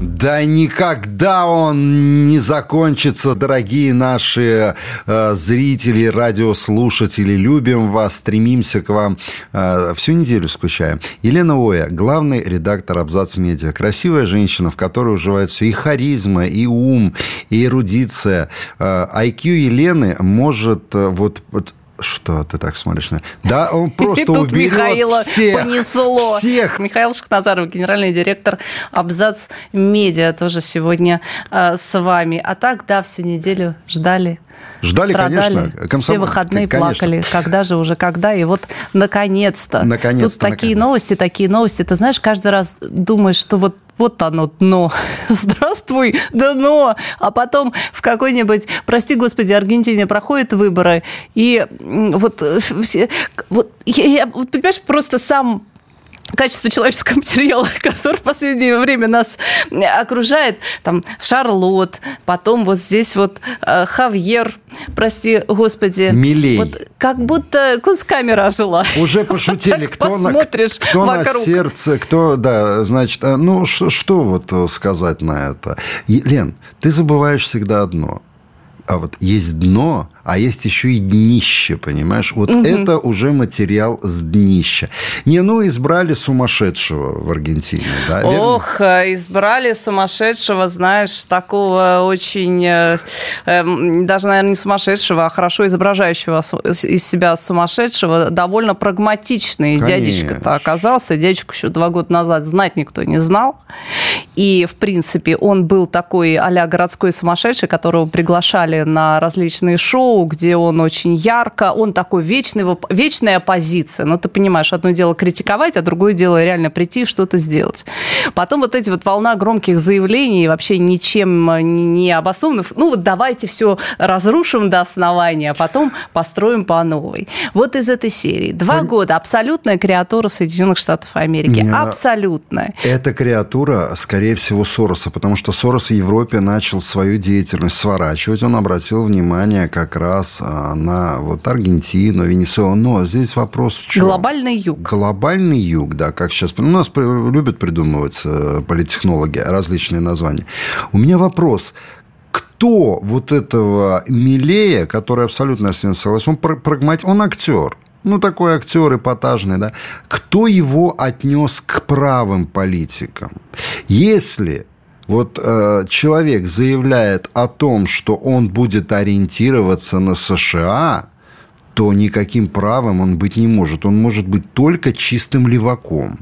Да никогда он не закончится, дорогие наши э, зрители, радиослушатели. Любим вас, стремимся к вам. Э, всю неделю скучаем. Елена Оя, главный редактор Абзац Медиа. Красивая женщина, в которой уживает все и харизма, и ум, и эрудиция. Э, IQ Елены может э, вот, вот что ты так смотришь на... Да, он просто Тут уберет Михаила всех, понесло. всех. Михаил Шахназаров, генеральный директор Абзац Медиа, тоже сегодня э, с вами. А так, да, всю неделю ждали. Ждали, страдали, конечно. Комсом- Все выходные конечно. плакали. Когда же уже, когда? И вот наконец-то. Наконец-то, Тут такие наконец. новости, такие новости. Ты знаешь, каждый раз думаешь, что вот вот оно дно. Здравствуй, дно. А потом в какой-нибудь, прости господи, Аргентине проходят выборы, и вот, э, все, вот я, я- вот, понимаешь, просто сам качество человеческого материала, который в последнее время нас окружает, там Шарлот, потом вот здесь вот э, Хавьер, прости господи. Милей. Вот как будто kunstkamera ожила. Уже пошутили, кто, на, кто на сердце, кто, да, значит, а, ну, ш- что вот э, сказать на это? Лен, ты забываешь всегда одно. А вот есть дно, а есть еще и днище, понимаешь? Вот это уже материал с днища. Не, ну, избрали сумасшедшего в Аргентине, да? Ох, э, избрали сумасшедшего, знаешь, такого очень, э, эм, даже, наверное, не сумасшедшего, а хорошо изображающего из себя сумасшедшего, довольно прагматичный дядечка-то оказался. Дядечку еще два года назад знать никто не знал. И, в принципе, он был такой а городской сумасшедший, которого приглашали на различные шоу, где он очень ярко, он такой вечный, вечная оппозиция. Ну, ты понимаешь, одно дело критиковать, а другое дело реально прийти и что-то сделать. Потом вот эти вот волна громких заявлений, вообще ничем не обоснованных. Ну, вот давайте все разрушим до основания, а потом построим по новой. Вот из этой серии. Два года. Абсолютная креатура Соединенных Штатов Америки. Не, Абсолютная. Это креатура, скорее всего, Сороса, потому что Сорос в Европе начал свою деятельность сворачивать. Он обратил внимание как раз а, на вот Аргентину, Венесуэлу. Но здесь вопрос в чем? Глобальный юг. Глобальный юг, да, как сейчас. У нас любят придумывать э, политтехнологи различные названия. У меня вопрос. Кто вот этого Милея, который абсолютно с ним согласен, он пр- прагмат- он актер. Ну, такой актер эпатажный, да. Кто его отнес к правым политикам? Если вот э, человек заявляет о том, что он будет ориентироваться на США, то никаким правым он быть не может. Он может быть только чистым леваком.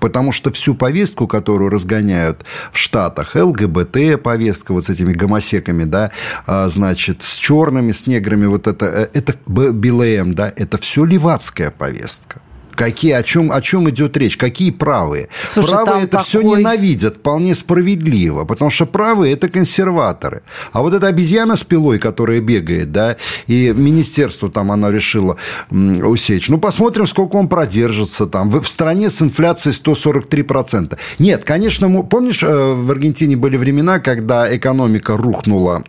Потому что всю повестку, которую разгоняют в Штатах, ЛГБТ повестка вот с этими гомосеками, да, а, значит, с черными, с неграми, вот это, э, это БЛМ, да, это все левацкая повестка. Какие, о чем, о чем идет речь? Какие правые? Слушай, правые это все такой- ненавидят вполне справедливо, потому что правые это консерваторы. А вот эта обезьяна с пилой, которая бегает, да, и министерство там оно решило м, усечь. Ну, посмотрим, сколько он продержится там. В, в стране с инфляцией 143%. Нет, конечно, помнишь, э, в Аргентине были времена, когда экономика рухнула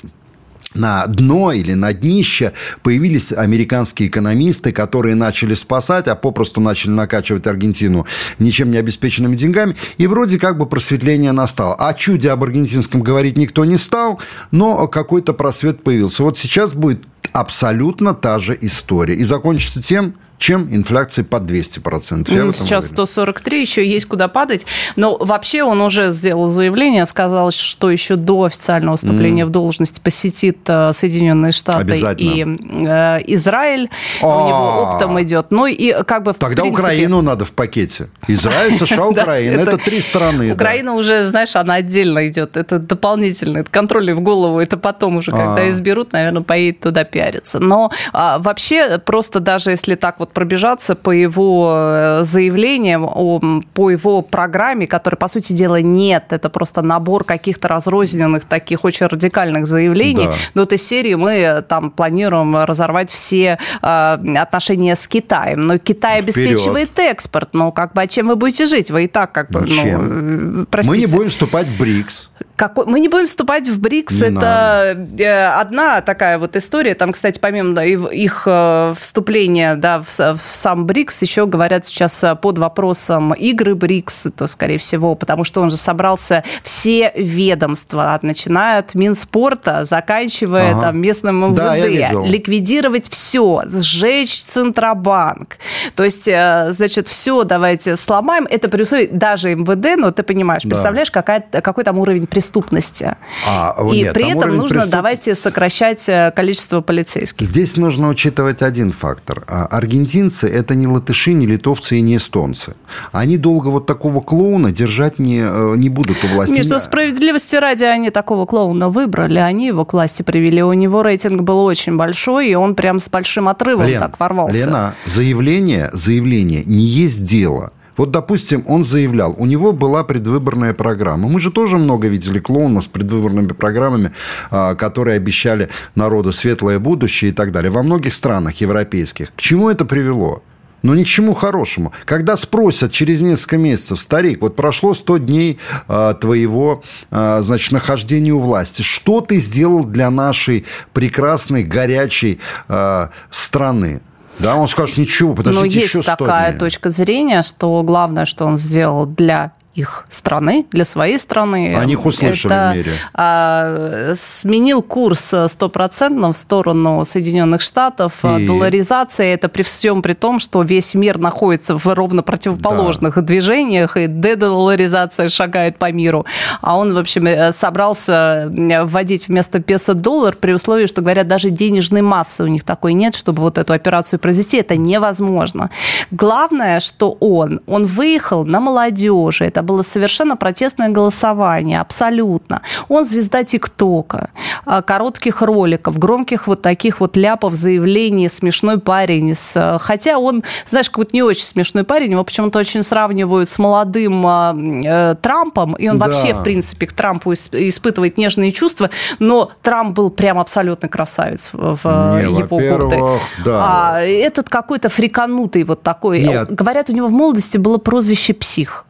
на дно или на днище появились американские экономисты, которые начали спасать, а попросту начали накачивать Аргентину ничем не обеспеченными деньгами, и вроде как бы просветление настало. О чуде об аргентинском говорить никто не стал, но какой-то просвет появился. Вот сейчас будет абсолютно та же история. И закончится тем, чем инфляция под 200%. Я Сейчас уверен. 143, еще есть куда падать. Но вообще он уже сделал заявление, сказал, что еще до официального вступления в должность посетит э, Соединенные Штаты и э, Израиль. У А. него оптом идет. Ну и как бы в Тогда принципе, Украину надо в пакете. Израиль, США, Украина. Это три страны. Украина уже, знаешь, она отдельно идет. Это дополнительно. Это контроль в голову. Это потом уже, когда А. изберут, наверное, поедет туда пиариться. Но а, вообще, просто даже если так вот вот пробежаться по его э, заявлениям, по его программе, которой, по сути дела, нет. Это просто набор каких-то разрозненных таких очень радикальных заявлений. Да. Но этой серии мы там планируем разорвать все отношения с Китаем. Но Китай обеспечивает Вперед. экспорт. Ну, как бы, а чем вы будете жить? Вы и так как бы, ну, простите. Мы не будем вступать в БРИКС. Какой... Мы не будем вступать в БРИКС. Не это надо. Э, одна такая вот история. Там, кстати, помимо да, их э, вступления да, в, в сам БРИКС, еще говорят сейчас э, под вопросом игры БРИКС, то, скорее всего, потому что он же собрался все ведомства, начиная от Минспорта, заканчивая ага. там, местным МВД, да, ликвидировать все, сжечь Центробанк. То есть, значит, все давайте сломаем. Это при условии даже МВД, но ты понимаешь, да. представляешь, какая, какой там уровень преступности преступности. А, и нет, при этом нужно преступ... давайте сокращать э, количество полицейских. Здесь нужно учитывать один фактор. А, аргентинцы – это не латыши, не литовцы и не эстонцы. Они долго вот такого клоуна держать не, э, не будут у власти. Между справедливости ради они такого клоуна выбрали, они его к власти привели. У него рейтинг был очень большой, и он прям с большим отрывом Лен, так ворвался. Лена, заявление, заявление не есть дело. Вот, допустим, он заявлял, у него была предвыборная программа. Мы же тоже много видели клоунов с предвыборными программами, а, которые обещали народу светлое будущее и так далее. Во многих странах европейских. К чему это привело? но ни к чему хорошему. Когда спросят через несколько месяцев, старик, вот прошло 100 дней э, твоего, э, значит, нахождения у власти, что ты сделал для нашей прекрасной, горячей э, страны? Да, он скажет ничего, подождите Но есть такая дней. точка зрения, что главное, что он сделал для их страны, для своей страны. Они их услышали это, в мире. А, сменил курс стопроцентно в сторону Соединенных Штатов. И... Долларизация это при всем при том, что весь мир находится в ровно противоположных да. движениях, и дедолларизация шагает по миру. А он, в общем, э, собрался вводить вместо песо доллар при условии, что, говорят, даже денежной массы у них такой нет, чтобы вот эту операцию произвести. Это невозможно. Главное, что он, он выехал на молодежи. Это было совершенно протестное голосование, абсолютно. Он звезда ТикТока, а, коротких роликов, громких вот таких вот ляпов, заявлений, смешной парень. С... Хотя он, знаешь, какой-то не очень смешной парень, его почему-то очень сравнивают с молодым а, э, Трампом, и он да. вообще, в принципе, к Трампу испытывает нежные чувства, но Трамп был прям абсолютно красавец в не, его годы. Да. А этот какой-то фриканутый вот такой. Нет. Говорят, у него в молодости было прозвище «псих».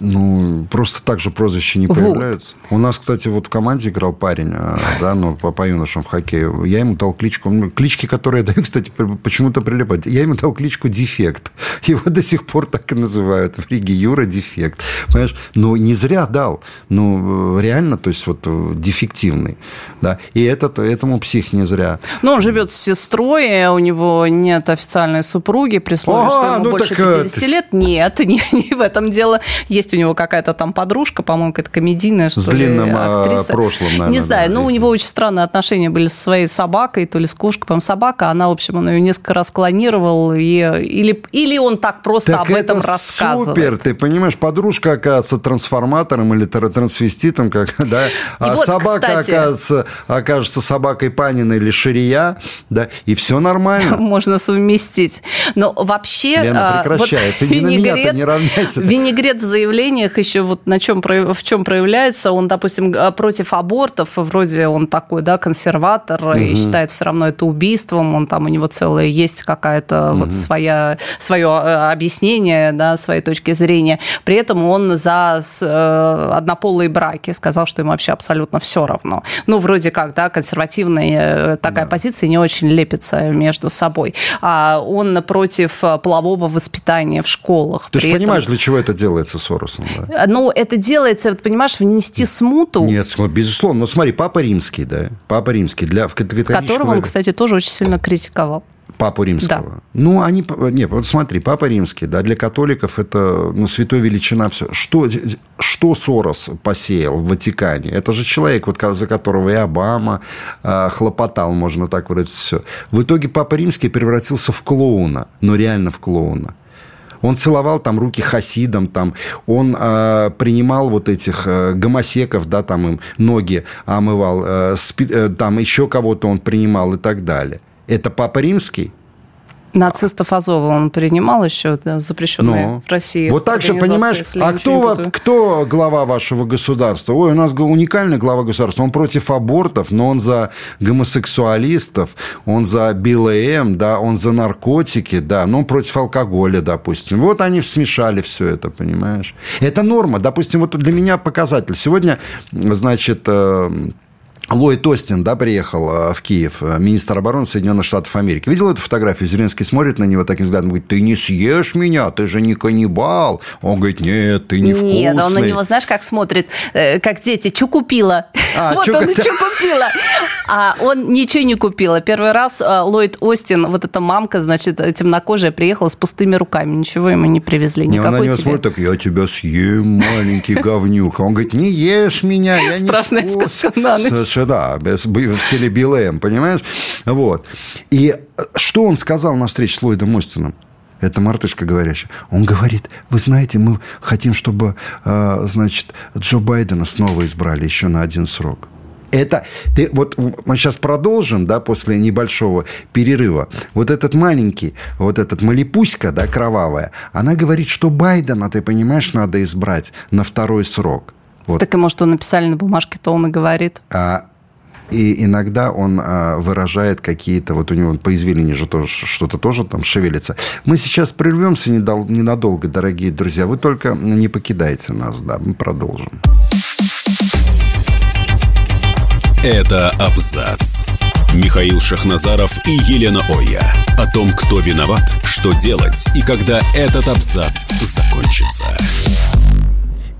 Ну, просто так же прозвища не вот. появляются. У нас, кстати, вот в команде играл парень, а, да, ну, по, по юношам в хоккее. Я ему дал кличку, клички, которые я даю, кстати, почему-то прилипать. Я ему дал кличку Дефект. Его до сих пор так и называют в Риге Юра Дефект. Понимаешь? Ну, не зря дал. Ну, реально, то есть, вот дефективный. Да. И этот, этому псих не зря. Ну, он живет с сестрой, у него нет официальной супруги, при слове, а, что ему ну больше так, 50 лет. Нет, не, не в этом дело. Есть у него какая-то там подружка, по-моему, какая-то комедийная, что С длинным а, актриса. прошлым, наверное. Не знаю, да, но у него очень странные отношения были со своей собакой, то ли с кошкой, по-моему, собака. Она, в общем, он ее несколько раз клонировал. И, или, или он так просто так об этом это рассказывает. супер, ты понимаешь, подружка оказывается трансформатором или трансвеститом, как, да, а вот, собака кстати, оказывается, окажется собакой Панина или Ширия, да, и все нормально. Можно совместить. Но вообще... Лена, прекращай, вот ты не на меня не равняйся. Винегрет в заявлениях еще вот на чем, в чем проявляется, он, допустим, против абортов, вроде он такой, да, консерватор, угу. и считает все равно это убийством, он там, у него целое есть какая-то угу. вот своя, свое э, объяснение, да, своей точки зрения. При этом он за э, однополые браки, сказал, что ему вообще абсолютно все равно. Ну, вроде как, да, консервативная э, такая да. позиция не очень лепится между собой. А он против полового воспитания в школах. Ты же понимаешь, для чего это делается, Соросом? Да? Ну, это делается, вот, понимаешь, внести смуту. Нет, безусловно. Ну, смотри, Папа Римский, да, Папа Римский. Для, Которого он, кстати, тоже очень сильно критиковал. Папу Римского. Да. Ну, они... Нет, вот смотри, Папа Римский, да, для католиков это, ну, святой величина все. Что, что Сорос посеял в Ватикане? Это же человек, вот за которого и Обама э, хлопотал, можно так выразить, все. В итоге Папа Римский превратился в клоуна, но реально в клоуна. Он целовал там руки хасидам, там, он э, принимал вот этих э, гомосеков, да, там им ноги омывал, э, спи, э, там еще кого-то он принимал и так далее. Это Папа Римский? Нацистов Азова он принимал еще, да, запрещенные Ну, в России. Вот так же, понимаешь, а кто, кто глава вашего государства? Ой, у нас уникальный глава государства. Он против абортов, но он за гомосексуалистов, он за БЛМ, да, он за наркотики, да, но он против алкоголя, допустим. Вот они смешали все это, понимаешь? Это норма. Допустим, вот для меня показатель. Сегодня, значит, э, Ллойд Остин, да, приехал э, в Киев, э, министр обороны Соединенных Штатов Америки. Видел эту фотографию? Зеленский смотрит на него таким взглядом, говорит, ты не съешь меня, ты же не каннибал. Он говорит, нет, ты не вкусный. Нет, он на него, знаешь, как смотрит, э, как дети, что купила? А, вот чё он, что купила? А он ничего не купила. Первый раз Ллойд Остин, вот эта мамка, значит, темнокожая, приехала с пустыми руками. Ничего ему не привезли. Не, он на него тебе. смотрит так, я тебя съем, маленький говнюк. Он говорит, не ешь меня, я не Страшная вкусный». сказка на ночь. Слушай, да, в стиле БЛМ, понимаешь? Вот. И что он сказал на встрече с Ллойдом Остином? Это мартышка говорящая. Он говорит, вы знаете, мы хотим, чтобы, э, значит, Джо Байдена снова избрали еще на один срок. Это, ты, вот мы сейчас продолжим, да, после небольшого перерыва. Вот этот маленький, вот этот малипуська, да, кровавая, она говорит, что Байдена, ты понимаешь, надо избрать на второй срок. Вот. Так и может, он написали на бумажке, то он и говорит. А, и иногда он а, выражает какие-то, вот у него по извилине же тоже что-то тоже там шевелится. Мы сейчас прервемся недол- ненадолго, дорогие друзья. Вы только не покидайте нас, да, мы продолжим. Это абзац. Михаил Шахназаров и Елена Оя. О том, кто виноват, что делать и когда этот абзац закончится.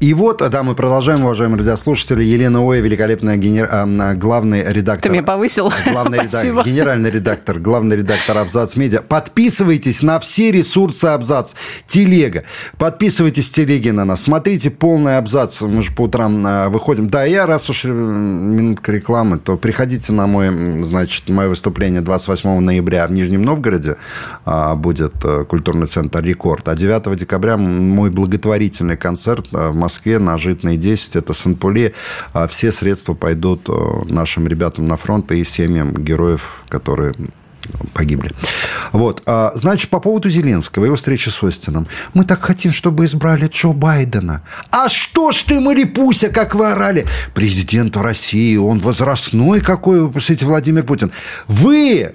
И вот, да, мы продолжаем, уважаемые радиослушатели. Елена Оя, великолепная генер... а, главный редактор. Ты меня повысил. Главный Спасибо. редактор, генеральный редактор, главный редактор Абзац Медиа. Подписывайтесь на все ресурсы Абзац. Телега. Подписывайтесь в телеге на нас. Смотрите полный Абзац. Мы же по утрам а, выходим. Да, я, раз уж э, минутка рекламы, то приходите на мой, значит, мое выступление 28 ноября в Нижнем Новгороде. А, Будет э, культурный центр «Рекорд». А 9 декабря мой благотворительный концерт э, в Москве на Житной 10. Это Сан-Пули. А Все средства пойдут э, нашим ребятам на фронт и семьям героев, которые погибли. Вот. А, Значит, по поводу Зеленского, его встречи с Остином. Мы так хотим, чтобы избрали Джо Байдена. А что ж ты, Марипуся, как вы орали? Президент России, он возрастной какой, вы посмотрите, Владимир Путин. Вы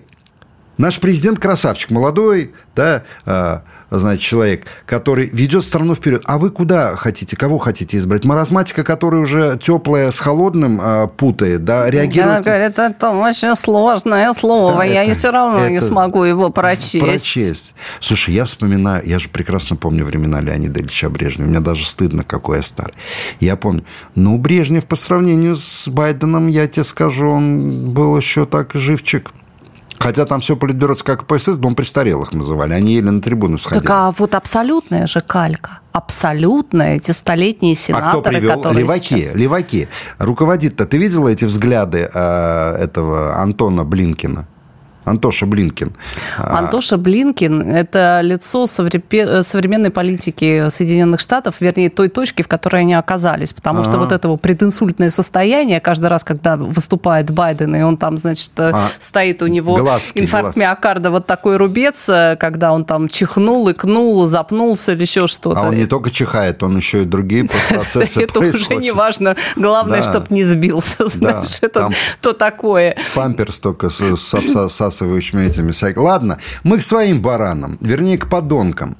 Наш президент красавчик, молодой, да, а, значит, человек, который ведет страну вперед. А вы куда хотите, кого хотите избрать? Маразматика, который уже теплая с холодным а, путает, да, реагирует... говорю, это очень сложное слово, Да, я это- все равно не смогу его прочесть. Прочесть. Слушай, я вспоминаю, я же прекрасно помню времена Леонида Ильича Брежнева. Мне даже стыдно, какой я старый. Я помню. Ну, Брежнев по сравнению с Байденом, я тебе скажу, он был еще так живчик. Хотя там все политбюро как ПСС, дом престарелых называли. Они еле на трибуну сходили. Так а вот абсолютная же калька. Абсолютная. Эти столетние А кто сенаторы, привел? которые Леваки. сейчас... Леваки. Руководит-то. Ты видела эти взгляды э, этого Антона Блинкина? Антоша Блинкин. А, Антоша Блинкин – это лицо соврепе- современной политики Соединенных Штатов, вернее, той точки, в которой они оказались. Потому что А. вот это прединсультное состояние, каждый раз, когда выступает Байден, и он там, значит, э, А. стоит у него Глазки, инфаркт глазки. миокарда, вот такой рубец, э, когда он там чихнул, икнул, запнулся или еще что-то. а он не только чихает, он еще и другие процессы Это уже не важно. Главное, чтобы не сбился. Знаешь, это то такое. Памперс только с, с обсасывающими этими всякими. Ладно, мы к своим баранам, вернее, к подонкам.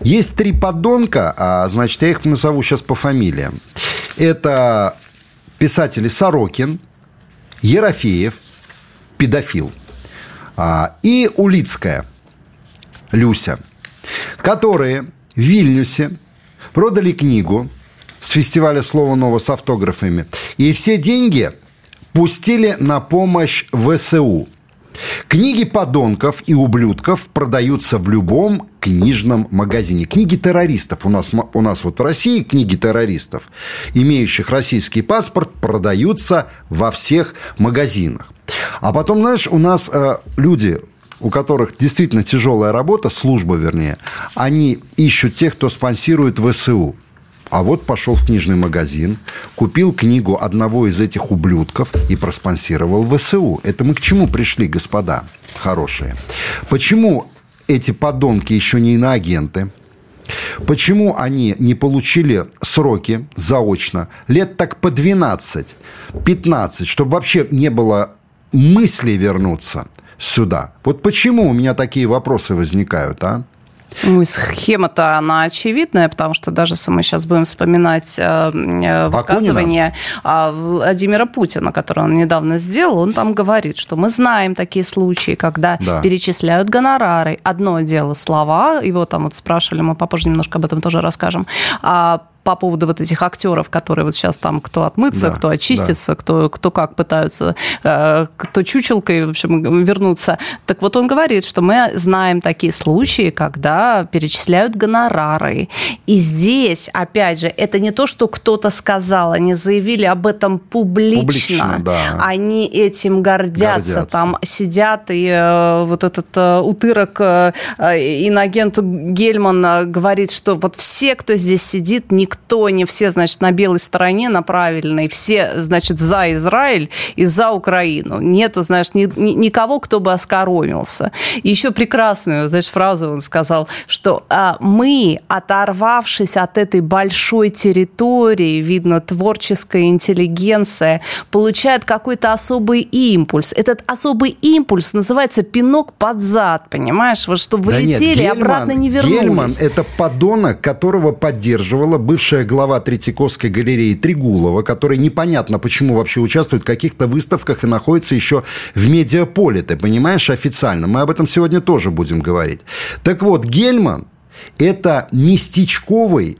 Есть три подонка, а, значит, я их назову сейчас по фамилиям. Это писатели Сорокин, Ерофеев, педофил, а, и Улицкая, Люся, которые в Вильнюсе продали книгу с фестиваля «Слово ново» с автографами. И все деньги пустили на помощь ВСУ. Книги подонков и ублюдков продаются в любом книжном магазине. Книги террористов. У нас, у нас вот в России книги террористов, имеющих российский паспорт, продаются во всех магазинах. А потом, знаешь, у нас э, люди, у которых действительно тяжелая работа, служба вернее, они ищут тех, кто спонсирует ВСУ. А вот пошел в книжный магазин, купил книгу одного из этих ублюдков и проспонсировал ВСУ. Это мы к чему пришли, господа хорошие? Почему эти подонки еще не иноагенты? Почему они не получили сроки заочно? Лет так по 12, 15, чтобы вообще не было мысли вернуться сюда. Вот почему у меня такие вопросы возникают, а? Ну, схема-то она очевидная, потому что даже мы сейчас будем вспоминать э, э высказывание Акунина? Владимира Путина, которое он недавно сделал, он там говорит, что мы знаем такие случаи, когда да. перечисляют гонорары. Одно дело слова, его там вот спрашивали, мы попозже немножко об этом тоже расскажем, а по поводу вот этих актеров, которые вот сейчас там кто отмыться, да, кто очистится, да. кто, кто как пытаются, э, кто чучелкой, в общем, вернуться. Так вот он говорит, что мы знаем такие случаи, когда перечисляют гонорары. И здесь, опять же, это не то, что кто-то сказал, они заявили об этом публично. публично да. Они этим гордятся. гордятся. Там сидят, и э, вот этот э, утырок, инагент Гельман говорит, что вот все, кто здесь сидит, не никто, не все, значит, на белой стороне, на правильной, все, значит, за Израиль и за Украину. Нету, знаешь, ни, ни, никого, кто бы оскоромился. И еще прекрасную, знаешь, фразу он сказал, что а, мы, оторвавшись от этой большой территории, видно, творческая интеллигенция, получает какой-то особый импульс. Этот особый импульс называется пинок под зад, понимаешь? Вот что вылетели, да нет, Гельман, обратно не вернулись. Гельман – это подонок, которого поддерживала бывшая бывшая глава Третьяковской галереи Тригулова, который непонятно почему вообще участвует в каких-то выставках и находится еще в медиаполе, ты понимаешь, официально. Мы об этом сегодня тоже будем говорить. Так вот, Гельман – это местечковый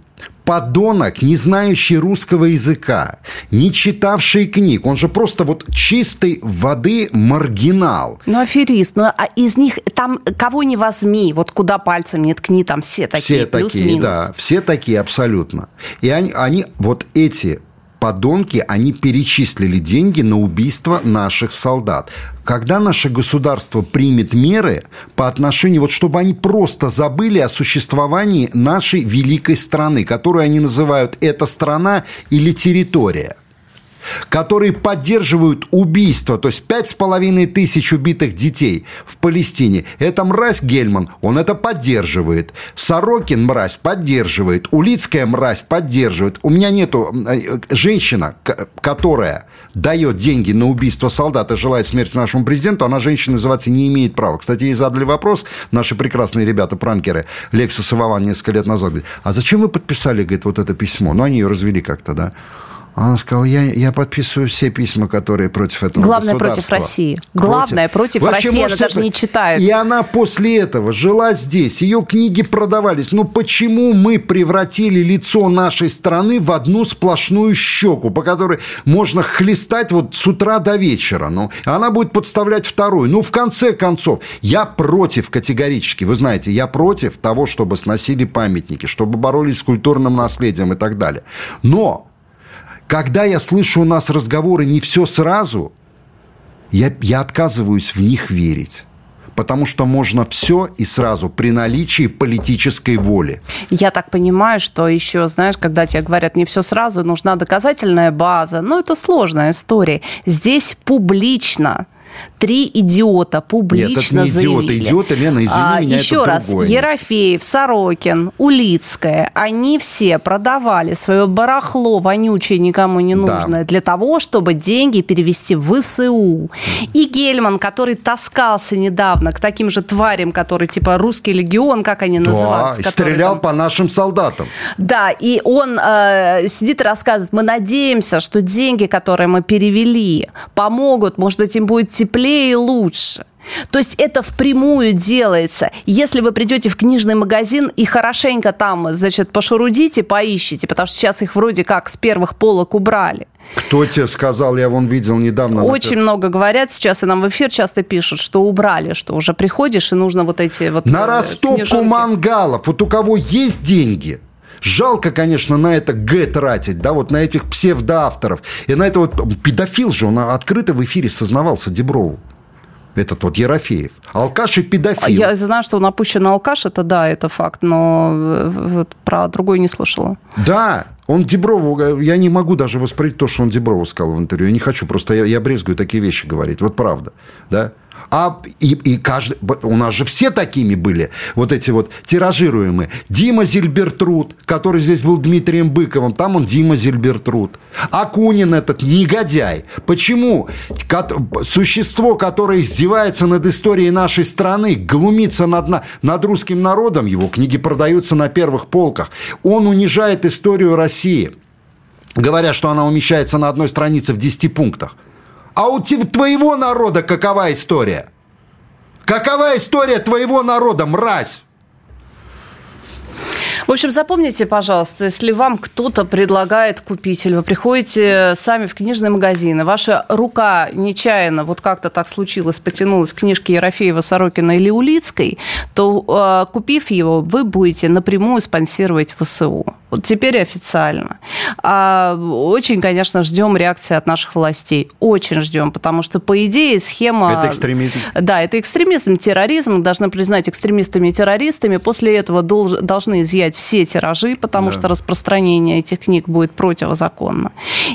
подонок, не знающий русского языка, не читавший книг. Он же просто вот чистой воды маргинал. Ну, аферист. Ну, а из них там кого не возьми, вот куда пальцем не ткни, там все такие, Все такие, да. Все такие абсолютно. И они, они вот эти подонки, они перечислили деньги на убийство наших солдат. Когда наше государство примет меры по отношению, вот чтобы они просто забыли о существовании нашей великой страны, которую они называют «эта страна» или «территория», которые поддерживают убийство, то есть пять с половиной тысяч убитых детей в Палестине. Это мразь Гельман, он это поддерживает. Сорокин мразь поддерживает. Улицкая мразь поддерживает. У меня нету э, женщина, которая дает деньги на убийство солдата, желает смерти нашему президенту, она женщина называться не имеет права. Кстати, ей задали вопрос, наши прекрасные ребята, пранкеры, Лексус и Вован несколько лет назад, а зачем вы подписали, говорит, вот это письмо? Ну, они ее развели как-то, да. Он сказал, я, я подписываю все письма, которые против этого Главное против России. Против. Главное против Вообще, России, она даже не читает. И она после этого жила здесь, ее книги продавались. Ну почему мы превратили лицо нашей страны в одну сплошную щеку, по которой можно хлестать вот с утра до вечера? Ну, она будет подставлять вторую. Ну, в конце концов, я против категорически, вы знаете, я против того, чтобы сносили памятники, чтобы боролись с культурным наследием и так далее. Но когда я слышу у нас разговоры не все сразу, я, я отказываюсь в них верить потому что можно все и сразу при наличии политической воли. Я так понимаю, что еще, знаешь, когда тебе говорят не все сразу, нужна доказательная база, но это сложная история. Здесь публично три идиота публично Нет, это не заявили. идиоты. Идиоты, Лена, извини а, меня, Еще это раз, другое. Ерофеев, Сорокин, Улицкая, они все продавали свое барахло вонючее, никому не нужное, да. для того, чтобы деньги перевести в ВСУ. И Гельман, который таскался недавно к таким же тварям, которые типа русский легион, как они да, называются. стрелял там... по нашим солдатам. Да, и он э, сидит и рассказывает, мы надеемся, что деньги, которые мы перевели, помогут, может быть, им будет теплее и лучше. То есть это впрямую делается. Если вы придете в книжный магазин и хорошенько там, значит, пошурудите, поищите, потому что сейчас их вроде как с первых полок убрали. Кто тебе сказал, я вон видел недавно. Очень например... много говорят сейчас, и нам в эфир часто пишут, что убрали, что уже приходишь, и нужно вот эти вот... На э, растопку книжонки. мангалов, вот у кого есть деньги, Жалко, конечно, на это Г тратить, да, вот на этих псевдоавторов. И на это вот педофил же, он открыто в эфире сознавался Деброву этот вот Ерофеев. Алкаш и педофил. Я знаю, что он опущен алкаш, это да, это факт, но э, вот про другой не слышала. Да, он Деброву, э, я не могу даже воспринимать то, что он Деброву сказал в интервью. Я не хочу, просто я, я брезгую такие вещи говорить. Вот правда, да. А и, и каждый, у нас же все такими были, вот эти вот тиражируемые. Дима Зильбертруд, который здесь был Дмитрием Быковым, там он Дима Зильбертруд. Акунин этот негодяй. Почему существо, которое издевается над историей нашей страны, глумится над, над русским народом, его книги продаются на первых полках, он унижает историю России, говоря, что она умещается на одной странице в 10 пунктах. А у твоего народа какова история? Какова история твоего народа, мразь? В общем, запомните, пожалуйста, если вам кто-то предлагает купить, или вы приходите сами в книжные магазины, ваша рука нечаянно, вот как-то так случилось, потянулась к книжке Ерофеева, Сорокина или Улицкой, то, а, купив его, вы будете напрямую спонсировать ВСУ. Вот теперь официально. А очень, конечно, ждем реакции от наших властей. Очень ждем, потому что, по идее, схема... Это экстремизм. Да, это экстремизм, терроризм. Должны признать экстремистами и террористами. После этого долж... должны изъять все тиражи, потому да. что распространение этих книг будет противозаконно.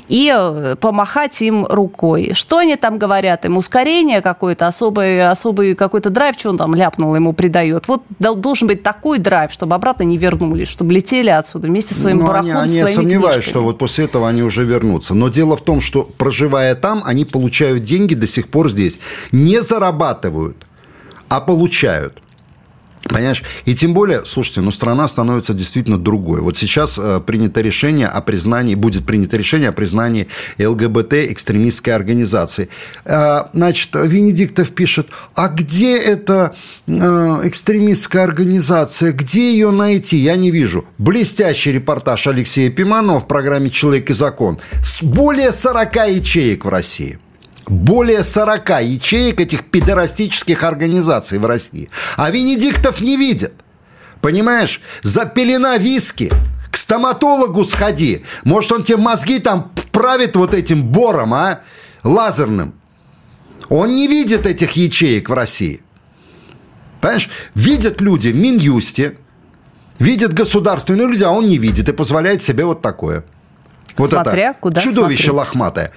И э, помахать им рукой. Что они там говорят? Им ускорение какое-то, особый, особый какой-то драйв, что он там ляпнул, ему придает. Вот должен быть такой драйв, чтобы обратно не вернулись, чтобы летели отсюда вместе вместе с своим ну, барахлом, они, они сомневаюсь, книжками. что вот после этого они уже вернутся. Но дело в том, что проживая там, они получают деньги до сих пор здесь. Не зарабатывают, а получают. Понимаешь? И тем более, слушайте, ну страна становится действительно другой. Вот сейчас э, принято решение о признании, будет принято решение о признании ЛГБТ экстремистской организации. Э, значит, Венедиктов пишет, а где эта э, экстремистская организация, где ее найти? Я не вижу. Блестящий репортаж Алексея Пиманова в программе «Человек и закон». С более 40 ячеек в России – более 40 ячеек этих педерастических организаций в России. А Венедиктов не видит. Понимаешь? За пелена виски. К стоматологу сходи. Может, он тебе мозги там правит вот этим бором, а? Лазерным. Он не видит этих ячеек в России. Понимаешь? Видят люди в Минюсте, видят государственные люди, а он не видит и позволяет себе вот такое. Вот Смотря это куда чудовище смотреть. лохматое.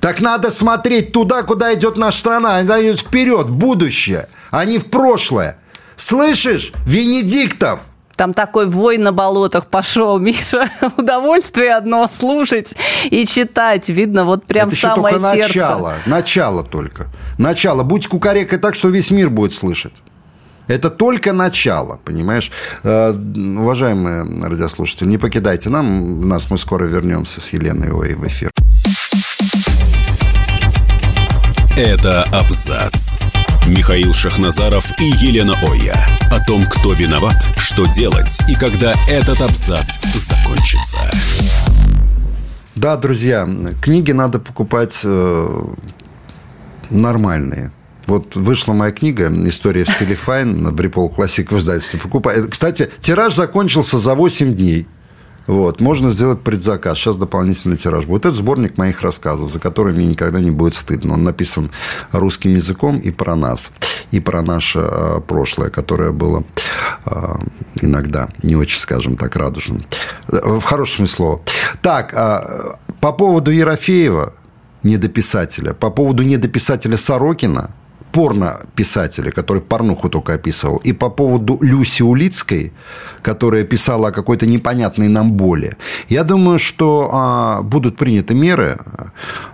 Так надо смотреть туда, куда идет наша страна. Она идет вперед, в будущее, а не в прошлое. Слышишь, Венедиктов? Там такой вой на болотах пошел, Миша. Удовольствие одно слушать и читать. Видно, вот прям Это самое еще только сердце. начало. Начало только. Начало. Будь кукарекой так, что весь мир будет слышать. Это только начало, понимаешь? Э, уважаемые радиослушатели, не покидайте нам, нас мы скоро вернемся с Еленой Ой в эфир. Это абзац. Михаил Шахназаров и Елена Оя. О том, кто виноват, что делать и когда этот абзац закончится. Да, друзья, книги надо покупать э, нормальные. Вот вышла моя книга «История в стиле fine» в Рипол Классик в издательстве. Покупай. Кстати, тираж закончился за 8 дней. Вот, можно сделать предзаказ. Сейчас дополнительный тираж будет. Это сборник моих рассказов, за который мне никогда не будет стыдно. Он написан русским языком и про нас, и про наше э, прошлое, которое было э, иногда не очень, скажем так, радужным. В хорошем слова. Так, э, по поводу Ерофеева, недописателя, по поводу недописателя Сорокина, порно-писателя, который порнуху только описывал, и по поводу Люси Улицкой, которая писала о какой-то непонятной нам боли. Я думаю, что а, будут приняты меры,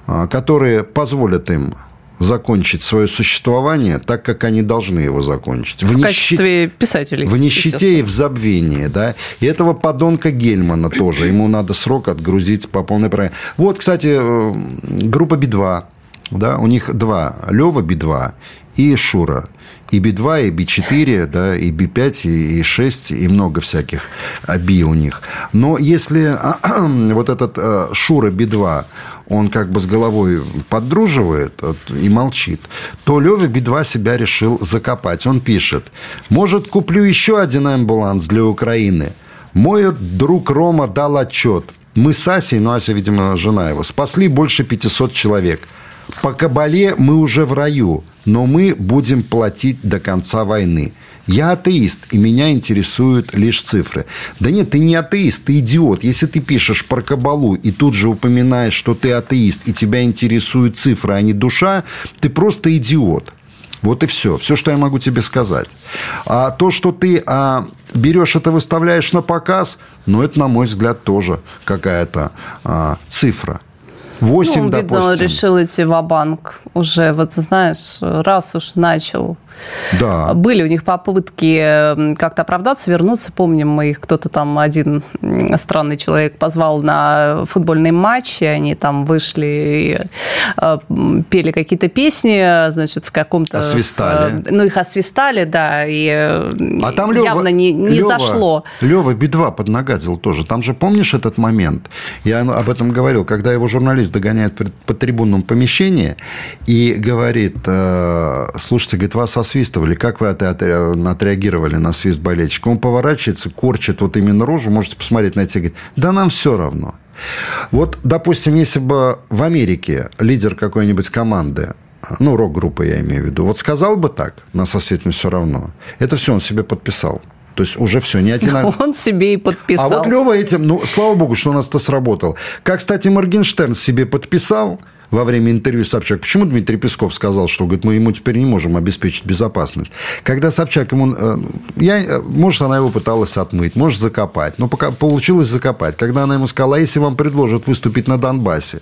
а, которые позволят им закончить свое существование так, как они должны его закончить. В, в качестве писателей. В нищете и в забвении, да. И этого подонка Гельмана тоже. Ему надо срок отгрузить по полной программе. Вот, кстати, э, группа Би-2 да, у них два, Лева Би-2 и Шура. И Би-2, и Би-4, да, и Би-5, и, и 6, и много всяких Би у них. Но если вот этот э, Шура Би-2, он как бы с головой поддруживает и молчит, то Лева Би-2 себя решил закопать. Он пишет, может, куплю еще один амбуланс для Украины. Мой друг Рома дал отчет. Мы с Асей, ну, Ася, видимо, жена его, спасли больше 500 человек – по кабале мы уже в раю, но мы будем платить до конца войны. Я атеист, и меня интересуют лишь цифры. Да нет, ты не атеист, ты идиот. Если ты пишешь про кабалу и тут же упоминаешь, что ты атеист, и тебя интересуют цифры, а не душа, ты просто идиот. Вот и все. Все, что я могу тебе сказать. А то, что ты а, берешь это, выставляешь на показ, ну, это, на мой взгляд, тоже какая-то а, цифра. 8, ну, видно, допустим. решил идти в банк уже, вот знаешь, раз уж начал да. Были у них попытки как-то оправдаться, вернуться. Помним мы их, кто-то там, один странный человек позвал на футбольный матч, и они там вышли и э, пели какие-то песни, значит, в каком-то... Освистали. Э, ну, их освистали, да, и а там Лева, явно не, не Лева, зашло. Лева Бедва поднагадил тоже. Там же, помнишь этот момент? Я об этом говорил, когда его журналист догоняет по трибунному помещении и говорит, э, слушайте, говорит, вас освистывали, как вы отреагировали на свист болельщика? Он поворачивается, корчит вот именно рожу, можете посмотреть на это и говорит, да нам все равно. Вот, допустим, если бы в Америке лидер какой-нибудь команды ну, рок-группы я имею в виду, вот сказал бы так, нас со все равно, это все он себе подписал. То есть уже все, не один... Он себе и подписал. А вот Лева этим, ну, слава богу, что у нас это сработало. Как, кстати, Моргенштерн себе подписал, во время интервью Собчак. Почему Дмитрий Песков сказал, что говорит, мы ему теперь не можем обеспечить безопасность? Когда Собчак ему... Э, я, э, может, она его пыталась отмыть, может, закопать. Но пока получилось закопать. Когда она ему сказала, а если вам предложат выступить на Донбассе?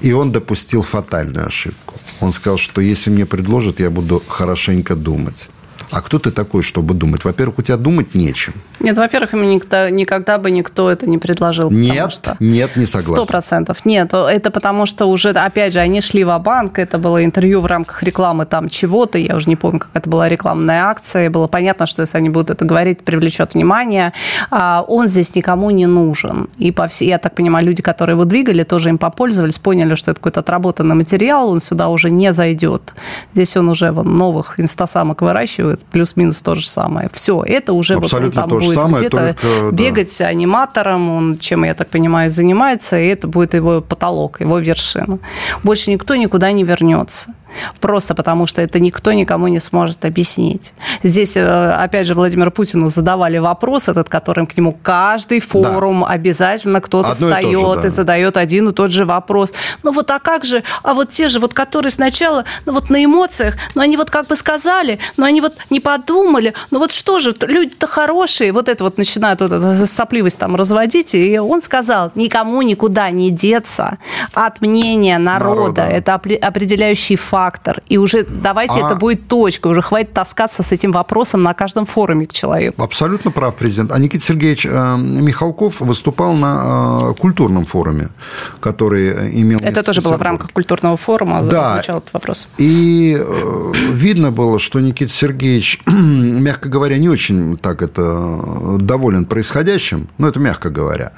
И он допустил фатальную ошибку. Он сказал, что если мне предложат, я буду хорошенько думать. А кто ты такой, чтобы думать? Во-первых, у тебя думать нечем. Нет, во-первых, ему никто, никогда бы никто это не предложил. Нет, что... нет, не согласен. Сто процентов. Нет, это потому что уже, опять же, они шли в банк это было интервью в рамках рекламы там чего-то, я уже не помню, как это была рекламная акция, было понятно, что если они будут это говорить, привлечет внимание. А он здесь никому не нужен. И по всей, я так понимаю, люди, которые его двигали, тоже им попользовались, поняли, что это какой-то отработанный материал, он сюда уже не зайдет. Здесь он уже вон, новых инстасамок выращивает, плюс-минус то же самое. Все, это уже Абсолютно вот он там будет самое, где-то только, бегать да. аниматором, он, чем, я так понимаю, занимается, и это будет его потолок, его вершина. Больше никто никуда не вернется. Просто потому, что это никто никому не сможет объяснить. Здесь, э, опять же, Владимиру Путину задавали вопрос этот, которым к нему каждый форум да. обязательно кто-то Одно встает и, же, да. и задает один и тот же вопрос. Ну вот, а как же, а вот те же, вот которые сначала, ну вот на эмоциях, ну они вот как бы сказали, но они вот не подумали, ну вот что же, люди-то хорошие, вот это вот начинают вот эту сопливость там разводить, и он сказал, никому никуда не деться от мнения народа, народа. это определяющий факт фактор. И уже давайте а... это будет точка. Уже хватит таскаться с этим вопросом на каждом форуме к человеку. Абсолютно прав президент. А Никита Сергеевич э, Михалков выступал на э, культурном форуме, который имел... Это тоже было в рамках культурного форума, да. звучал этот вопрос. И э, видно было, что Никита Сергеевич, мягко говоря, не очень так это доволен происходящим, но это мягко говоря.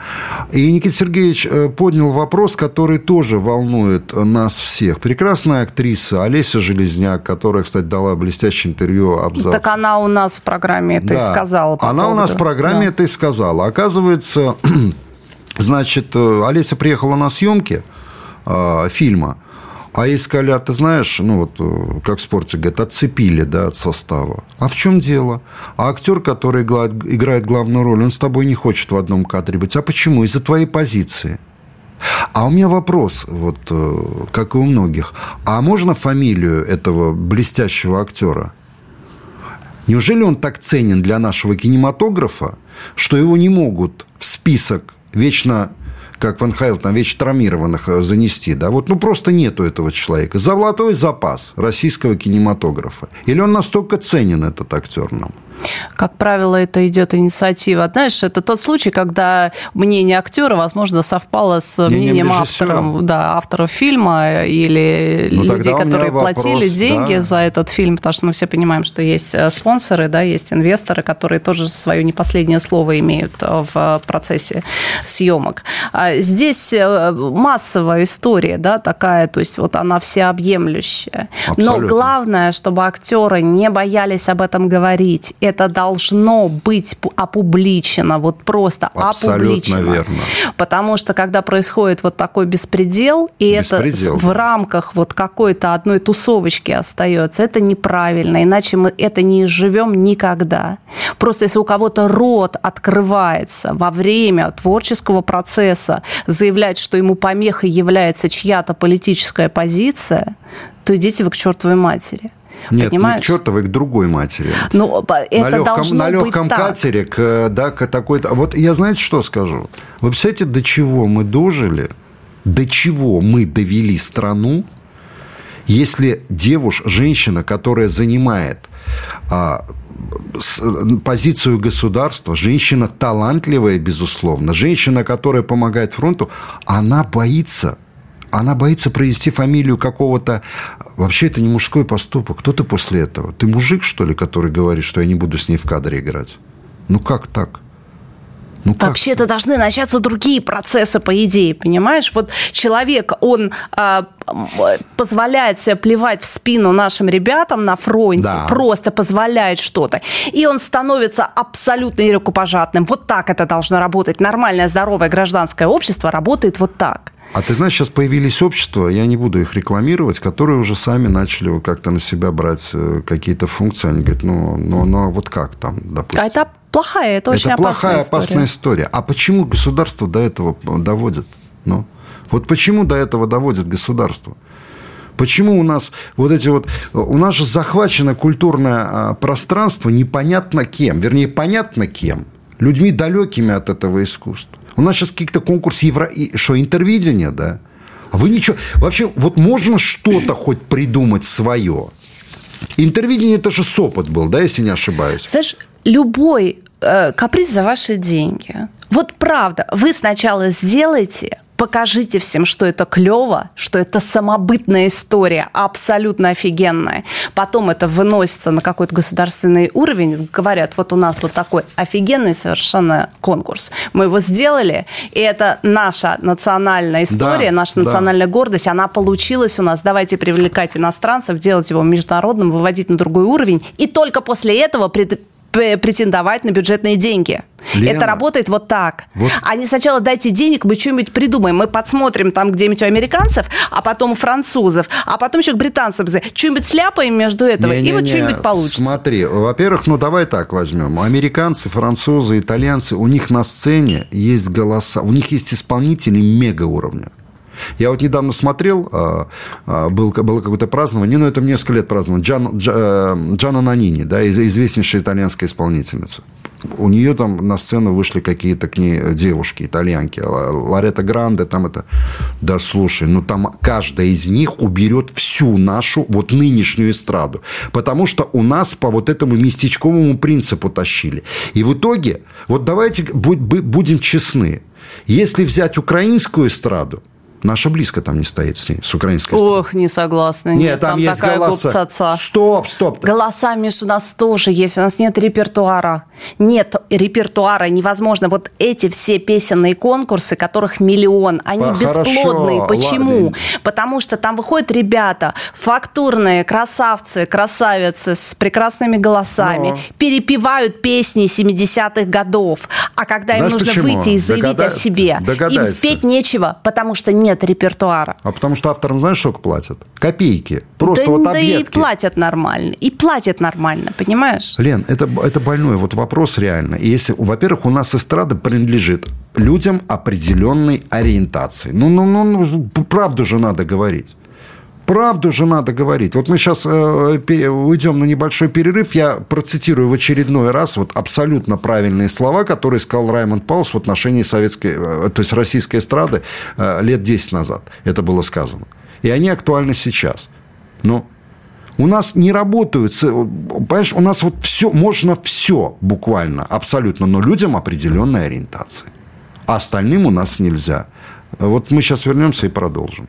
И Никита Сергеевич поднял вопрос, который тоже волнует нас всех. Прекрасная актриса актриса Олеся Железняк, которая, кстати, дала блестящее интервью абзац. Так она у нас в программе это да. и сказала. По она поводу. у нас в программе да. это и сказала. Оказывается, значит, э, Олеся приехала на съемки э, фильма, а ей сказали, а ты знаешь, ну вот, э, как в спорте говорят, отцепили, да, от состава. А в чем дело? А актер, который играет, играет главную роль, он с тобой не хочет в одном кадре быть. А почему? Из-за твоей позиции. А у меня вопрос, вот э, как и у многих. А можно фамилию этого блестящего актера? Неужели он так ценен для нашего кинематографа, что его не могут в список вечно как Ван Хайл, там вечно травмированных э, занести, да, вот, ну, просто нету этого человека. Золотой запас российского кинематографа. Или он настолько ценен, этот актер нам? Как правило, это идет инициатива. Знаешь, это тот случай, когда мнение актера, возможно, совпало с мнением, мнением автора, да, автора фильма или ну, людей, которые платили вопрос, деньги да. за этот фильм, потому что мы все понимаем, что есть э, спонсоры, да, есть инвесторы, которые тоже свое не последнее слово имеют э, в процессе съемок. А здесь э, массовая история, да, такая, то есть вот она всеобъемлющая. Абсолютно. Но главное, чтобы актеры не боялись об этом говорить это должно быть опубличено, вот просто Абсолютно опубличено. верно. Потому что когда происходит вот такой беспредел, и беспредел. это в рамках вот какой-то одной тусовочки остается, это неправильно, иначе мы это не живем никогда. Просто если у кого-то рот открывается во время творческого процесса, заявлять, что ему помехой является чья-то политическая позиция, то идите вы к чертовой матери. Нет, понимаешь? не к чертовой, к другой матери. Ну, это на легком, должно на легком быть катере, к, да, к такой-то... Вот я знаете, что скажу? Вы представляете, до чего мы дожили, до чего мы довели страну, если девушка, женщина, которая занимает а, позицию государства, женщина талантливая, безусловно, женщина, которая помогает фронту, она боится она боится провести фамилию какого-то... Вообще, это не мужской поступок. Кто ты после этого? Ты мужик, что ли, который говорит, что я не буду с ней в кадре играть? Ну, как так? Ну, Вообще-то должны начаться другие процессы, по идее, понимаешь? Вот человек, он а, позволяет себе плевать в спину нашим ребятам на фронте, да. просто позволяет что-то. И он становится абсолютно рукопожатным. Вот так это должно работать. Нормальное, здоровое гражданское общество работает вот так. А ты знаешь, сейчас появились общества, я не буду их рекламировать, которые уже сами начали как-то на себя брать э, какие-то функции. Они говорят, ну, ну, ну а вот как там, допустим? А это плохая, это очень это плохая, опасная, опасная история. А почему государство до этого доводит? Ну, вот почему до этого доводит государство? Почему у нас вот эти вот... У нас же захвачено культурное а, пространство непонятно кем. Вернее, понятно кем. Людьми далекими от этого искусства. У нас сейчас какие-то конкурсы евро... Что, интервидение, да? Вы ничего... Вообще, вот можно что-то хоть придумать свое? Интервидение – это же сопот был, да, если не ошибаюсь? Знаешь, любой э, каприз за ваши деньги. Вот правда, вы сначала сделайте, покажите всем, что это клево, что это самобытная история, абсолютно офигенная. Потом это выносится на какой-то государственный уровень, говорят, вот у нас вот такой офигенный совершенно конкурс. Мы его сделали, и это наша национальная история, да, наша национальная да. гордость, она получилась у нас. Давайте привлекать иностранцев, делать его международным, выводить на другой уровень. И только после этого претендовать на бюджетные деньги. Лена, это работает вот так. Вот. Они сначала дайте денег, мы что-нибудь придумаем. Мы подсмотрим там где-нибудь у американцев, а потом у французов, а потом еще к британцам. Что-нибудь сляпаем между этого, не, и не, вот что-нибудь получится. Смотри, во-первых, ну давай так возьмем. Американцы, французы, итальянцы, у них на сцене есть голоса, у них есть исполнители мега уровня. Я вот недавно смотрел, а, а, был, было какое-то празднование, ну, это несколько лет праздновано, Джан, э, Джана Нанини, да, известнейшая итальянская исполнительница. У нее там на сцену вышли какие-то к ней девушки, итальянки. Ларета Гранде, там это... Да, слушай, ну там каждая из них уберет всю нашу вот нынешнюю эстраду. Потому что у нас по вот этому местечковому принципу тащили. И в итоге, вот давайте будем честны. Если взять украинскую эстраду, Наша близко там не стоит с, ней, с украинской стороны. Ох, не согласна. Нет, нет там, там есть такая голоса. Губцаца. Стоп, стоп. Голоса, Миш, у нас тоже есть. У нас нет репертуара. Нет репертуара. Невозможно. Вот эти все песенные конкурсы, которых миллион, они По, бесплодные. Хорошо, Почему? Ладно. Потому что там выходят ребята фактурные, красавцы, красавицы с прекрасными голосами, Но. перепевают песни 70-х годов. А когда Знаешь, им нужно почему? выйти и заявить Догада... о себе, им спеть нечего, потому что нет нет репертуара. А потому что авторам знаешь, сколько платят? Копейки. Просто да, вот да и платят нормально. И платят нормально, понимаешь? Лен, это, это больной вот вопрос реально. И если, во-первых, у нас эстрада принадлежит людям определенной ориентации. Ну, ну, ну, ну правду же надо говорить. Правду же надо говорить. Вот мы сейчас э, уйдем на небольшой перерыв. Я процитирую в очередной раз вот абсолютно правильные слова, которые сказал Раймонд Паулс в отношении советской, э, то есть российской эстрады э, лет 10 назад. Это было сказано. И они актуальны сейчас. Ну, у нас не работают, понимаешь, у нас вот все, можно все буквально, абсолютно, но людям определенной ориентации. А остальным у нас нельзя. Вот мы сейчас вернемся и продолжим.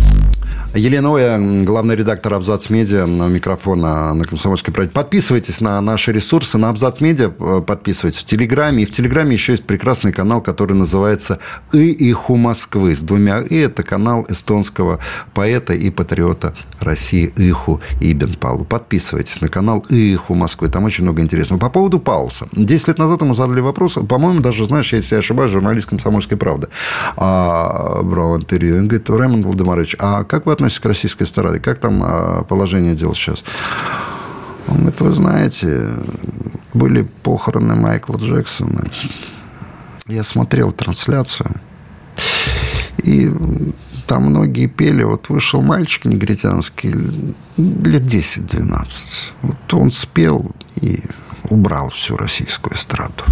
Елена Оя, главный редактор Абзац Медиа, на микрофона на Комсомольской правде. Подписывайтесь на наши ресурсы, на Абзац Медиа э, подписывайтесь в Телеграме. И в Телеграме еще есть прекрасный канал, который называется «И Иху Москвы». С двумя «и» это канал эстонского поэта и патриота России Иху Ибн Палу. Подписывайтесь на канал «И Иху Москвы». Там очень много интересного. По поводу Паулса. Десять лет назад ему задали вопрос, по-моему, даже, знаешь, если я ошибаюсь, журналист «Комсомольской правды» а, брал интервью. Он говорит, Рэймонд Владимирович, а как вы относитесь к российской эстраде? Как там а, положение дел сейчас? Он говорит, вы знаете, были похороны Майкла Джексона. Я смотрел трансляцию. И там многие пели. Вот вышел мальчик негритянский, лет 10-12. Вот он спел и убрал всю российскую эстраду.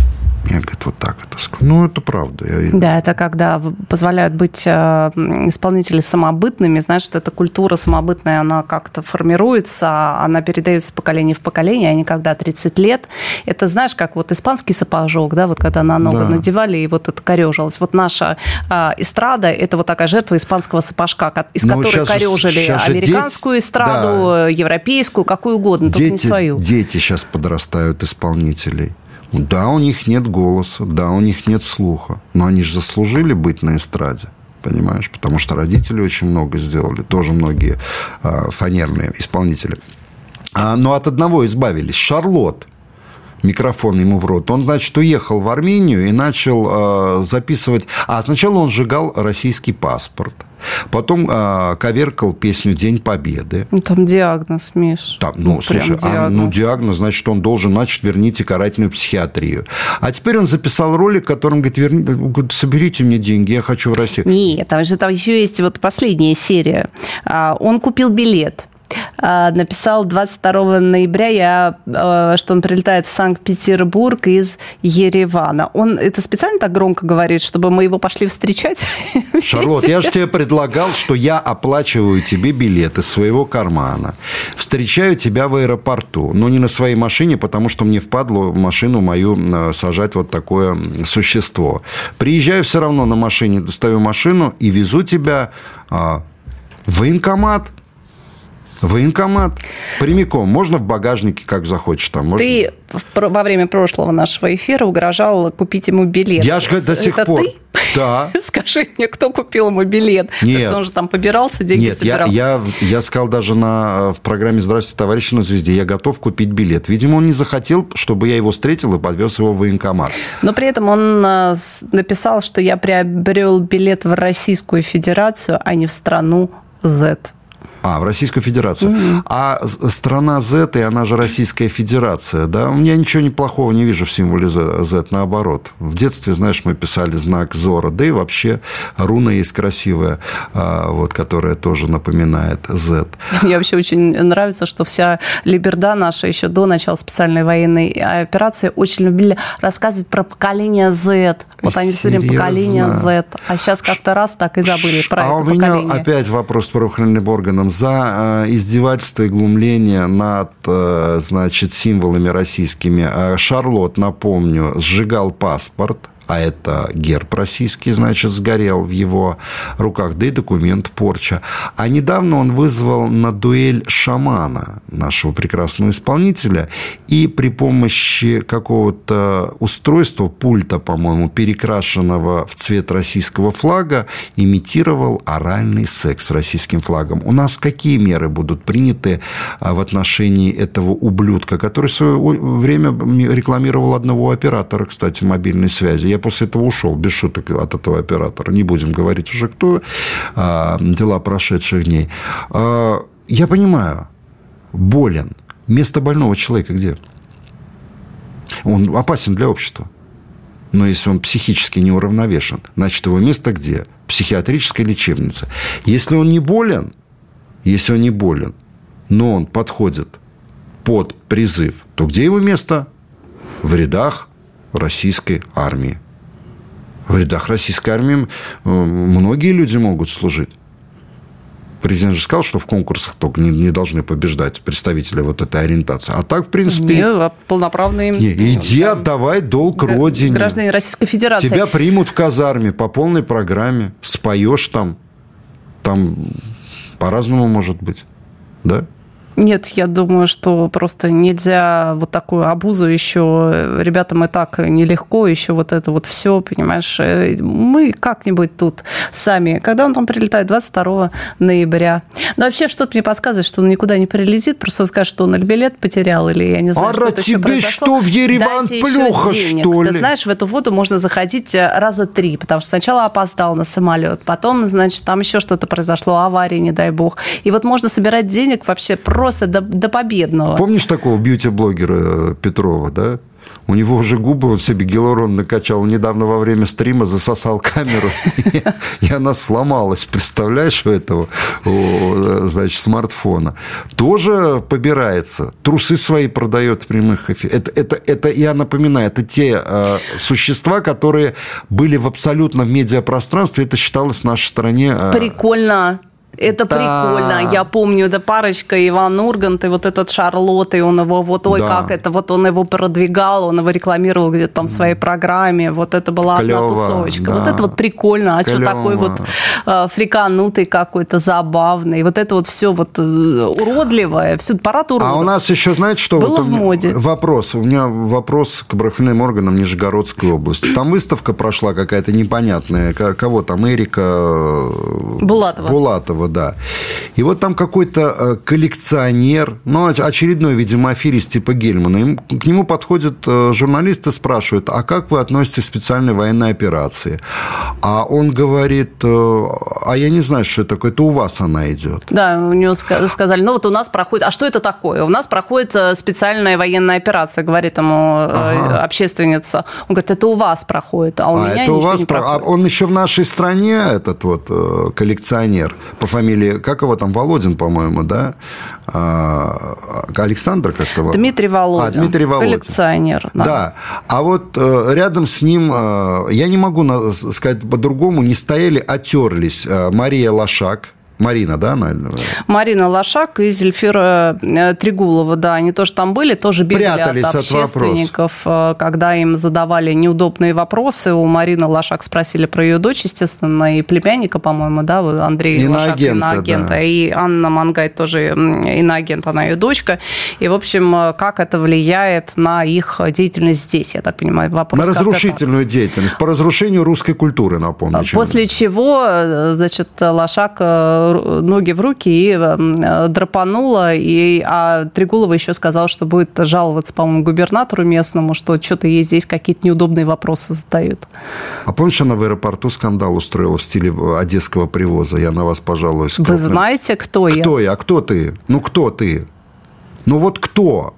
Я, говорит, вот так это скажу. Ну, это правда. Я... Да, это когда позволяют быть э, исполнители самобытными. Что эта культура самобытная, она как-то формируется, она передается поколение в поколение, а не когда 30 лет. Это, знаешь, как вот испанский сапожок, да, вот когда на ногу да. надевали, и вот это корежилось. Вот наша э, эстрада – это вот такая жертва испанского сапожка, из ну, которой корежили американскую дети... эстраду, да. европейскую, какую угодно, дети, только не свою. Дети сейчас подрастают исполнителей. Да, у них нет голоса, да, у них нет слуха, но они же заслужили быть на эстраде понимаешь? Потому что родители очень много сделали, тоже многие э, фанерные исполнители. А, но от одного избавились. Шарлот микрофон ему в рот. Он, значит, уехал в Армению и начал э, записывать... А сначала он сжигал российский паспорт. Потом э, коверкал песню «День Победы». Ну, там диагноз, Миш. Там, ну, ну слушай, диагноз. А, ну, диагноз, значит, он должен, значит, верните карательную психиатрию. А теперь он записал ролик, которым говорит, Верни... соберите мне деньги, я хочу в Россию. Нет, там же там еще есть вот последняя серия. А, он купил билет написал 22 ноября, я, а, что он прилетает в Санкт-Петербург из Еревана. Он это специально так громко говорит, чтобы мы его пошли встречать? Шарлот, я же тебе предлагал, что я оплачиваю тебе билет из своего кармана, встречаю тебя в аэропорту, но не на своей машине, потому что мне впадло машину мою а, сажать вот такое существо. Приезжаю все равно на машине, достаю машину и везу тебя в военкомат – Военкомат. Прямиком. Можно в багажнике, как захочешь. Там. Можно... Ты во время прошлого нашего эфира угрожал купить ему билет. Я же до сих Это пор... Ты? Да. Скажи мне, кто купил ему билет? Нет. Потому что он же там побирался, деньги Нет, собирал. Я, я, я сказал даже на, в программе «Здравствуйте, товарищи на звезде», я готов купить билет. Видимо, он не захотел, чтобы я его встретил и подвез его в военкомат. Но при этом он а, написал, что я приобрел билет в Российскую Федерацию, а не в страну Z. А, в Российскую Федерацию. Угу. А страна Z, и она же Российская Федерация, да? У меня ничего неплохого не вижу в символе Z, наоборот. В детстве, знаешь, мы писали знак Зора, да и вообще руна есть красивая, а, вот, которая тоже напоминает Z. Мне вообще очень нравится, что вся Либерда наша еще до начала специальной военной операции очень любили рассказывать про поколение Z. Вот они все время поколение Z. А сейчас как-то раз так и забыли про а это у меня опять вопрос правоохранительным органам за э, издевательство и глумление над, э, значит, символами российскими. Э, Шарлот, напомню, сжигал паспорт а это герб российский, значит, сгорел в его руках, да и документ порча. А недавно он вызвал на дуэль шамана, нашего прекрасного исполнителя, и при помощи какого-то устройства, пульта, по-моему, перекрашенного в цвет российского флага, имитировал оральный секс с российским флагом. У нас какие меры будут приняты а, в отношении этого ублюдка, который в свое время рекламировал одного оператора, кстати, мобильной связи. Я после этого ушел, без шуток, от этого оператора. Не будем говорить уже кто, а, дела прошедших дней. А, я понимаю, болен. Место больного человека где? Он опасен для общества. Но если он психически неуравновешен, значит, его место где? Психиатрическая лечебница. Если он не болен, если он не болен, но он подходит под призыв, то где его место? В рядах российской армии. В рядах российской армии многие люди могут служить. Президент же сказал, что в конкурсах только не, не должны побеждать представители вот этой ориентации. А так, в принципе... Не, а полноправные... Не, иди там, отдавай долг родине. Граждане Российской Федерации. Тебя примут в казарме по полной программе. Споешь там. Там по-разному может быть. Да? Нет, я думаю, что просто нельзя вот такую обузу еще. Ребятам и так нелегко, еще вот это вот все, понимаешь. Э, мы как-нибудь тут сами. Когда он там прилетает? 22 ноября. Но вообще что-то мне подсказывает, что он никуда не прилетит, просто он скажет, что он билет потерял, или я не знаю, а что-то тебе еще произошло. что, в Ереван Дайте плюха, что ли? Ты знаешь, в эту воду можно заходить э, раза три, потому что сначала опоздал на самолет, потом, значит, там еще что-то произошло, авария, не дай бог. И вот можно собирать денег вообще просто просто до, до победного. Помнишь такого бьюти-блогера Петрова, да? У него уже губы, он себе гиалурон накачал. Недавно во время стрима засосал камеру, и она сломалась. Представляешь, у этого, значит, смартфона. Тоже побирается. Трусы свои продает в прямых эфирах. Это, это, это, я напоминаю, это те э, существа, которые были в абсолютном медиапространстве. Это считалось в нашей стране... Э, Прикольно. Это да. прикольно. Я помню, эта парочка Иван Ургант и вот этот Шарлотт, и он его вот, ой, да. как это, вот он его продвигал, он его рекламировал где-то там в своей программе. Вот это была Клево, одна тусовочка. Да. Вот это вот прикольно. А Клево. что такой вот фриканутый какой-то, забавный. Вот это вот все вот э, уродливое, все парад уродов. А у нас еще, знаете, что? Было вот в моде. Вопрос. У меня вопрос к правоохранительным органам Нижегородской области. Там выставка прошла какая-то непонятная. Кого там? Эрика... Э, Булатова. Булатова, да. И вот там какой-то э, коллекционер, ну, очередной, видимо, аферист типа Гельмана, им, к нему подходят журналисты, спрашивают, а как вы относитесь к специальной военной операции? А он говорит, а я не знаю, что это такое, это у вас она идет. Да, у него сказали, ну вот у нас проходит, а что это такое? У нас проходит специальная военная операция, говорит ему ага. общественница. Он говорит, это у вас проходит, а у а меня это у вас не про... проходит. А он еще в нашей стране, этот вот коллекционер, по фамилии, как его там, Володин, по-моему, да? А, Александр как-то? Дмитрий Володин. А, Дмитрий Володин. Коллекционер. Да. да. А вот э, рядом с ним, э, я не могу сказать по-другому, не стояли, а терлись э, Мария Лошак, Марина, да, наверное? Марина Лошак и Зельфира э, Тригулова, да, они тоже там были, тоже бегали Прятались от общественников, от э, когда им задавали неудобные вопросы. У Марины Лошак спросили про ее дочь, естественно, и племянника, по-моему, да, Андрей Лошак, иноагента, да. и Анна Мангай тоже иноагент, она ее дочка. И, в общем, э, как это влияет на их деятельность здесь, я так понимаю, вопрос. На разрушительную это... деятельность, по разрушению русской культуры, напомню. После чего, значит, Лошак ноги в руки и э, драпанула. И, а Трегулова еще сказал, что будет жаловаться, по-моему, губернатору местному, что что-то ей здесь какие-то неудобные вопросы задают. А помнишь, она в аэропорту скандал устроила в стиле одесского привоза? Я на вас пожалуюсь. Вы знаете, кто, кто я? Кто я? А кто ты? Ну, кто ты? Ну, вот кто?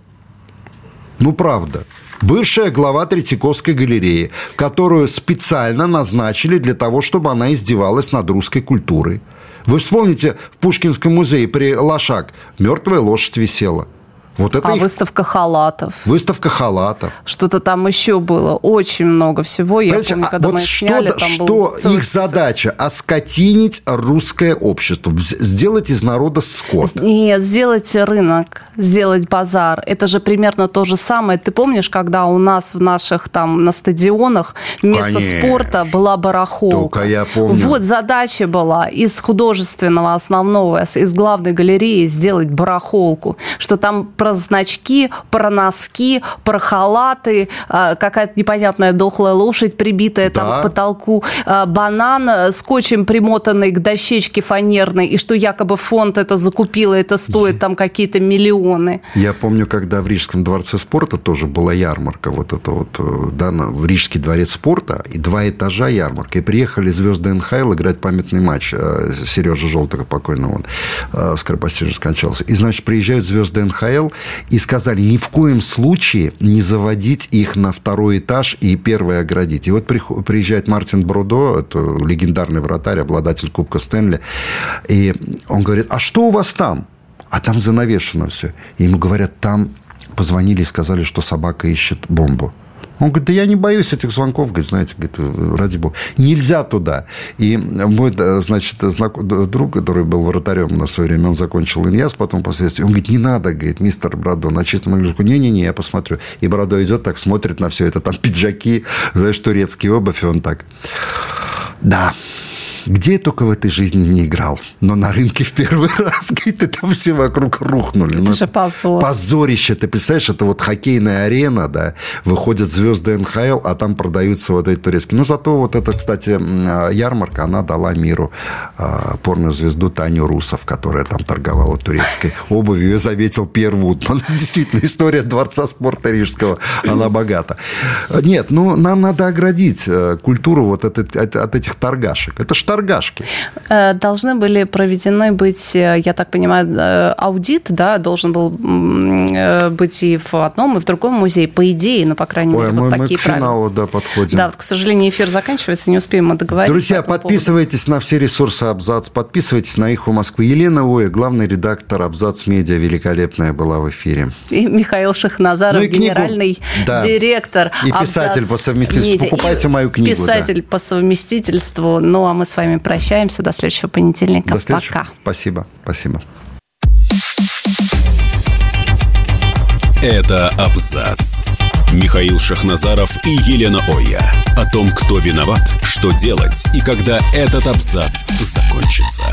Ну, правда бывшая глава Третьяковской галереи, которую специально назначили для того, чтобы она издевалась над русской культурой. Вы вспомните, в Пушкинском музее при Лошак мертвая лошадь висела. Вот это а их... выставка халатов. Выставка халатов. Что-то там еще было. Очень много всего. Я помню, когда а вот мы что, сняли, там что был их задача? Оскотинить русское общество. Сделать из народа скот. Нет, сделать рынок, сделать базар. Это же примерно то же самое. Ты помнишь, когда у нас в наших там на стадионах вместо Конечно. спорта была барахолка? Только я помню. Вот задача была из художественного основного, из главной галереи сделать барахолку. Что там про значки, про носки, про халаты, а, какая-то непонятная дохлая лошадь, прибитая да. там к потолку, а, банан э, скотчем примотанный к дощечке фанерной, и что якобы фонд это закупил, это стоит там какие-то миллионы. Я помню, когда в Рижском дворце спорта тоже была ярмарка, вот это вот, э, да, в Рижский дворец спорта, и два этажа ярмарка, и приехали звезды НХЛ играть памятный матч. Э, Сережа Желтого покойного, он скоропостижно скончался. И, значит, приезжают звезды НХЛ, и сказали ни в коем случае не заводить их на второй этаж и первый оградить. И вот приезжает Мартин Брудо, это легендарный вратарь, обладатель Кубка Стэнли, и он говорит, а что у вас там? А там занавешено все. И ему говорят, там позвонили и сказали, что собака ищет бомбу. Он говорит, да я не боюсь этих звонков, говорит, знаете, говорит, ради бога. Нельзя туда. И мой, значит, знак... друг, который был вратарем на свое время, он закончил иньяс, потом впоследствии, он говорит, не надо, говорит, мистер Брадо, на чистом английском, не-не-не, я посмотрю. И Брадо идет так, смотрит на все это, там пиджаки, знаешь, турецкие обувь, и он так, да, где я только в этой жизни не играл, но на рынке в первый раз, говорит, это все вокруг рухнули. Это ну, же позор. Позорище, ты представляешь, это вот хоккейная арена, да, выходят звезды НХЛ, а там продаются вот эти турецкие. Ну, зато вот эта, кстати, ярмарка, она дала миру а, порно-звезду Таню Русов, которая там торговала турецкой обувью. Ее заметил Пьер Вудман. Действительно, история Дворца спорта Рижского, она богата. Нет, ну, нам надо оградить э, культуру вот от, от, от этих торгашек. Это ж торгашки. Э, должны были проведены быть, э, я так понимаю, э, аудит, да, должен был быть и в одном, и в другом музее, по идее, ну, по крайней Ой, мере, мы, вот мы такие к финалу, да, подходим. Да, вот, к сожалению, эфир заканчивается, не успеем мы договориться. Друзья, подписывайтесь поводу. на все ресурсы Абзац, подписывайтесь на их у Москвы. Елена Оя, главный редактор Абзац Медиа, великолепная была в эфире. И Михаил Шахназаров, ну, и генеральный да. директор И писатель по совместительству. Медиа. Покупайте мою книгу. Писатель да. по совместительству. Ну, а мы с вами прощаемся. До следующего понедельника. До следующего. Пока. Спасибо. Спасибо. Это Абзац. Михаил Шахназаров и Елена Оя. О том, кто виноват, что делать и когда этот абзац закончится.